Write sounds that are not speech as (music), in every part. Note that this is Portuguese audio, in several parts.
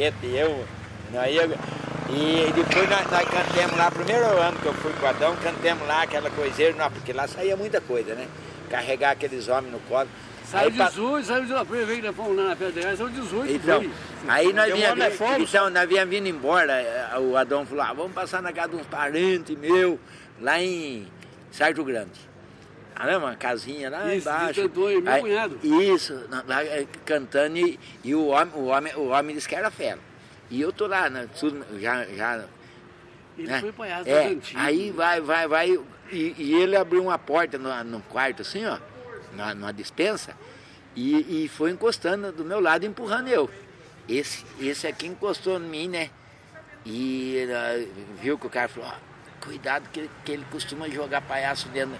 e eu, nós e depois nós, nós cantamos lá, primeiro ano que eu fui com o Adão, cantamos lá aquela coiseira, não, porque lá saía muita coisa, né? Carregar aqueles homens no colo. Saiu Aí pa- 18, saiu de veio que nós fomos lá na Pedra saiu 18. Então, foi. aí nós uma fome. então, nós vinha vindo embora, eh, o Adão falou, ah, vamos passar na casa de uns parentes meus, lá em Sarto Grande. Uma casinha lá Isso, embaixo. de cantor, meu Aí- cunhado. Isso, lá, eh, cantando e, e o, homem, o, homem, o homem disse que era fera. E eu tô lá, né, tudo, já, já Ele né? foi palhaço é. Aí vai, vai, vai. E, e ele abriu uma porta no, no quarto, assim, ó, na, numa dispensa, e, e foi encostando do meu lado, empurrando eu. Esse, esse aqui encostou em mim, né? E eh, viu que o cara falou, ó, cuidado que que ele costuma jogar palhaço dentro,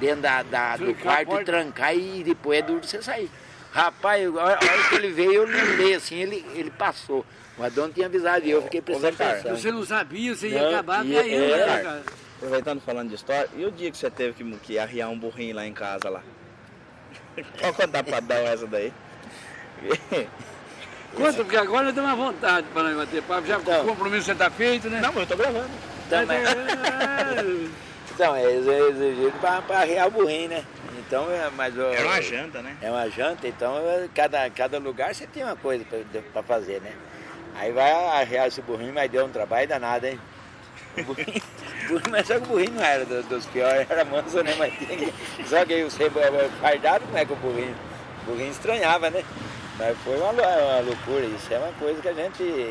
dentro da, da- do quarto e trancar e depois é duro você sair. Rapaz, eu- a hora que ele veio, eu lembrei assim, ele, ele passou. O Adão tinha avisado e eu fiquei prestando atenção. Você não sabia, você ia Não, acabar ia- caindo, é, né, cara? Aproveitando falando de história, e o dia que você teve que, que arriar um burrinho lá em casa lá? (laughs) Pode contar pra dar essa daí? (laughs) Conta, porque agora deu uma vontade para nós bater papo. Já Então. o compromisso já tá feito, né? Não, mas eu tô gravando. Também. (laughs) É, Então, é exigido para burrinho, né? Então, é, mas... Era uma janta, né? É uma janta, então é, cada, cada lugar você tem uma coisa para fazer, né? Aí vai arrear esse burrinho, mas deu um trabalho danado, hein? Burrinho, burrinho- mas só que o burrinho não era do- dos piores, era manso, né? Mas tinha só que aí você é, fardado, como é que o burrinho? O burrinho estranhava, né? Mas foi uma, uma loucura, isso é uma coisa que a gente